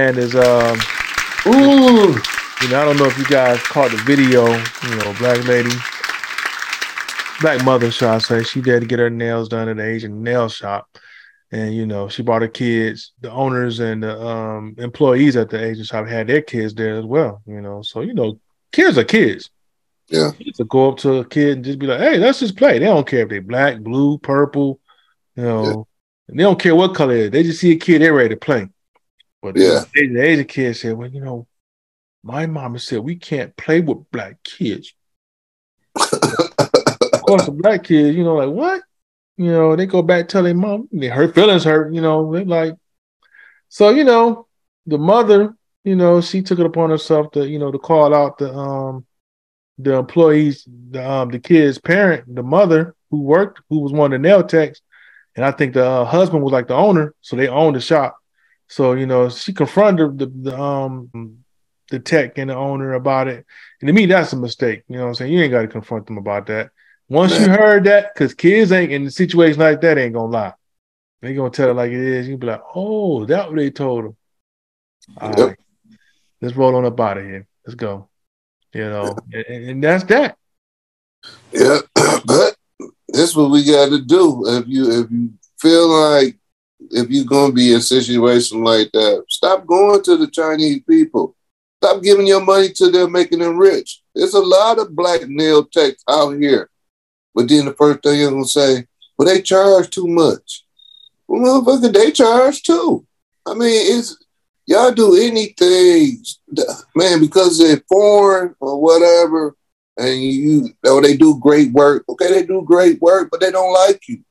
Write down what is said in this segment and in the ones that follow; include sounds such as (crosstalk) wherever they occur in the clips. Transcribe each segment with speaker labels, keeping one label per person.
Speaker 1: and is um,
Speaker 2: Ooh,
Speaker 1: you know, I don't know if you guys caught the video. You know, black lady, black mother, shall I say? She did get her nails done at the Asian nail shop, and you know, she brought her kids. The owners and the um, employees at the Asian shop had their kids there as well. You know, so you know, kids are kids.
Speaker 2: yeah,
Speaker 1: to go up to a kid and just be like, "Hey, let's just play." They don't care if they black, blue, purple, you know, and they don't care what color it is. They just see a kid, they're ready to play. But
Speaker 2: Yeah.
Speaker 1: the, the Asian kid said, "Well, you know, my mama said we can't play with black kids." of course, the black kids, you know, like what? You know, they go back tell their mom, they, her feelings hurt. You know, they like, so you know, the mother, you know, she took it upon herself to, you know, to call out the um the employees, the um the kid's parent, the mother who worked, who was one of the nail techs, and I think the uh, husband was like the owner, so they owned the shop. So you know, she confronted the, the um the tech and the owner about it, and to me, that's a mistake. You know what I'm saying? You ain't got to confront them about that. Once you heard that, because kids ain't in a situation like that, ain't gonna lie. They gonna tell it like it is. You be like, oh, that what they told them. All
Speaker 2: Yep.
Speaker 1: right, let's roll on up out of here. Let's go. You know, and, and that's that.
Speaker 2: yeah. (clears throat) but this what we got to do. If you if you feel like if you're gonna be in a situation like that, stop going to the Chinese people. Stop giving your money to them, making them rich. There's a lot of black nail techs out here. But then the first thing you're gonna say, well, they charge too much. Well, motherfucker, they charge too. I mean, it's y'all do anything, man, because they're foreign or whatever, and you or they do great work. Okay, they do great work, but they don't like you.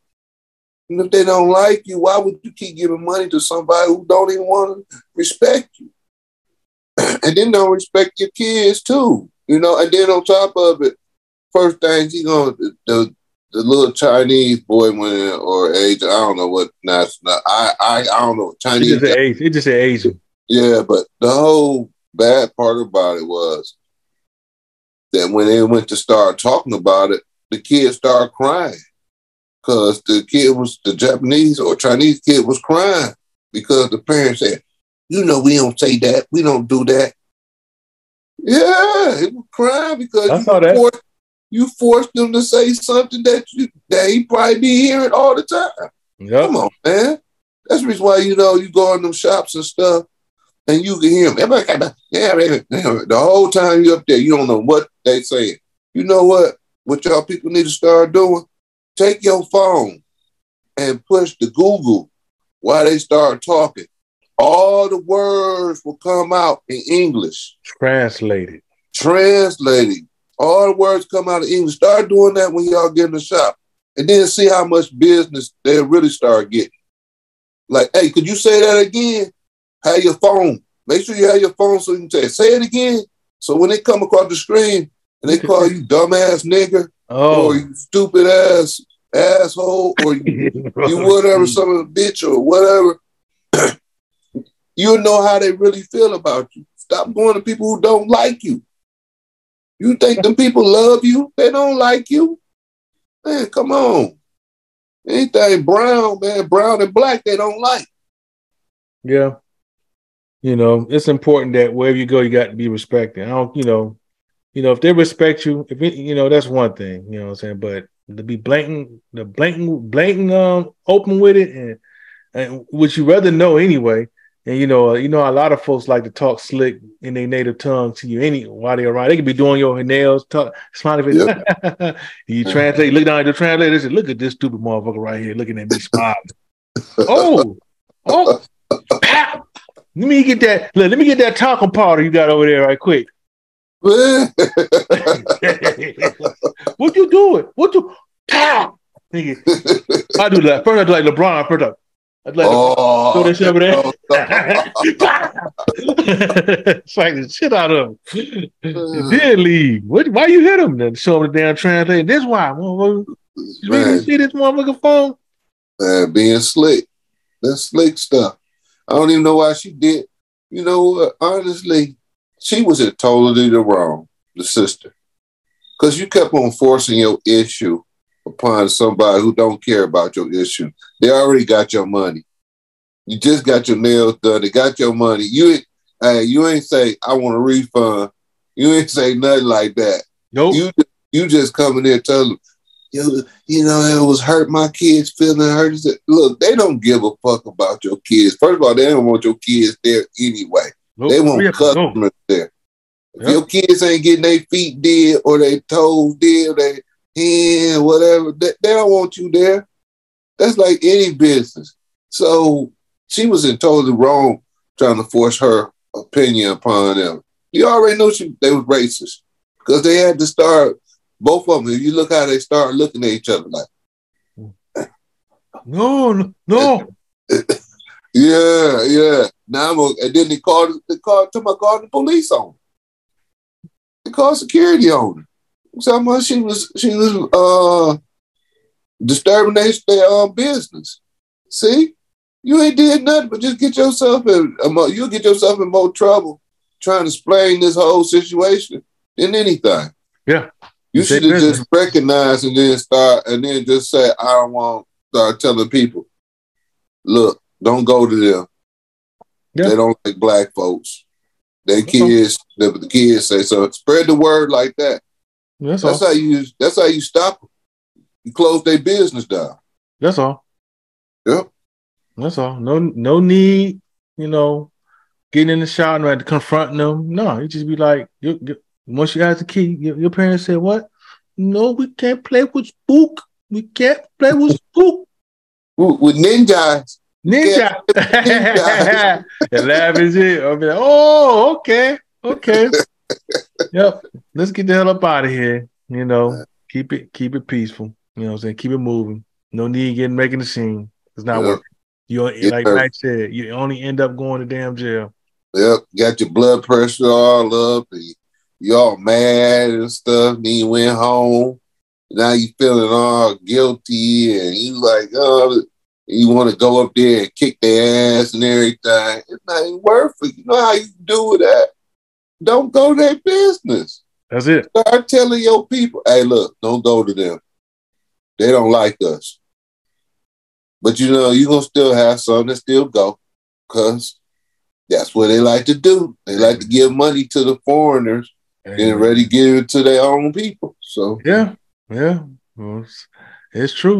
Speaker 2: And if they don't like you, why would you keep giving money to somebody who don't even want to respect you? (clears throat) and then don't respect your kids too. You know, and then on top of it, first things he gonna the, the the little Chinese boy went in, or age, I don't know what national I I, I don't know
Speaker 1: It
Speaker 2: Chinese
Speaker 1: just said Asian. It just said Asian.
Speaker 2: yeah, but the whole bad part about it was that when they went to start talking about it, the kids started crying because the kid was the Japanese or Chinese kid was crying because the parents said, "You know, we don't say that, we don't do that." Yeah, he was crying because
Speaker 1: I
Speaker 2: you
Speaker 1: saw that.
Speaker 2: forced, you forced them to say something that you that he probably be hearing all the time.
Speaker 1: Yep.
Speaker 2: Come on, man. That's the reason why you know you go in them shops and stuff, and you can hear them. The whole time you up there, you don't know what they saying. You know what? What y'all people need to start doing? Take your phone and push the Google while they start talking. All the words will come out in English,
Speaker 1: Translated.
Speaker 2: Translated. All the words come out in English. Start doing that when y'all get in the shop, and then see how much business they really start getting. Like, hey, could you say that again? Have your phone. Make sure you have your phone so you can say, say it again. So when they come across the screen and they call you dumbass nigger
Speaker 1: Oh,
Speaker 2: or you stupid ass asshole or you, you whatever, (laughs) some of the bitch or whatever, (clears throat) you'll know how they really feel about you. Stop going to people who don't like you. You think them people love you? They don't like you. Man, come on. Anything brown, man, brown and black, they don't like.
Speaker 1: Yeah. You know, it's important that wherever you go, you got to be respected. I don't, you know, you know, if they respect you, if it, you know, that's one thing, you know what I'm saying? But to be blatant, the blatant, blatant, um, open with it and, and what you rather know anyway. And you know, uh, you know, a lot of folks like to talk slick in their native tongue to you any while they're around. They could be doing your nails, talk, smiling face. (laughs) you translate, look down at the translator, say, look at this stupid motherfucker right here looking at me smiling. (laughs) oh, oh. Let me get that. Look, let me get that talcum powder you got over there right quick. What you doing? What you? Pow! Nigga, I do that. First, I do like LeBron. First, I- I'd like
Speaker 2: oh,
Speaker 1: throw that shit over there.
Speaker 2: oh,
Speaker 1: Smack (laughs) (laughs) the shit out of him. And then leave. What, why you hit him then? Show him the damn translate. This why. You really see this motherfucker phone?
Speaker 2: man, being slick. That's slick stuff. I don't even know why she did. You know what? Honestly, she was at totally the wrong, the sister. Because you kept on forcing your issue upon somebody who don't care about your issue. They already got your money. You just got your nails done. They got your money. You hey, you ain't say I want a refund. You ain't say nothing like that.
Speaker 1: Nope.
Speaker 2: You you just coming there telling them, you, you know, it was hurt my kids feeling hurt. Look, they don't give a fuck about your kids. First of all, they don't want your kids there anyway. Nope. They want customers no. there. If yep. your kids ain't getting their feet did or their toes did or their hand, whatever, they, they don't want you there. That's like any business. So she was in totally wrong trying to force her opinion upon them. You already know she they was racist because they had to start both of them. If you look how they start looking at each other like,
Speaker 1: no, no. (laughs)
Speaker 2: yeah, yeah. Now I'm a, and then they called they called to my called the police on. They called security on her. So much she was she was uh disturbing their, their own business. See, you ain't did nothing but just get yourself in. You'll get yourself in more trouble trying to explain this whole situation than anything.
Speaker 1: Yeah,
Speaker 2: you should have just recognized and then start and then just say, I don't want start telling people, look, don't go to them. Yeah. They don't like black folks. They kids, the, the kids say so. Spread the word like that. That's, that's how you. That's how you stop them. You close their business down.
Speaker 1: That's all.
Speaker 2: Yep.
Speaker 1: That's all. No, no need. You know, getting in the shower and confronting them. No, you just be like, you, you, once you ask the key, your, your, parents say, "What? No, we can't play with spook. We can't play with spook.
Speaker 2: with ninjas.
Speaker 1: Ninja. ninja. and laugh is it. I'll be like, oh, okay, okay. (laughs) yep. Let's get the hell up out of here. You know, keep it keep it peaceful. You know what I'm saying? Keep it moving. No need getting making a scene. It's not working. You like Mike said, you only end up going to damn jail.
Speaker 2: Yep, got your blood pressure all up, and you all mad and stuff. Then you went home. Now you feeling all guilty, and you like, oh, you want to go up there and kick their ass and everything. It's not even worth it. You know how you do that? Don't go to their business.
Speaker 1: That's it.
Speaker 2: Start telling your people, hey, look, don't go to them. They don't like us. But you know, you're gonna still have some that still go because that's what they like to do. They like to give money to the foreigners and ready to give it to their own people. So
Speaker 1: yeah, yeah, well, it's, it's true.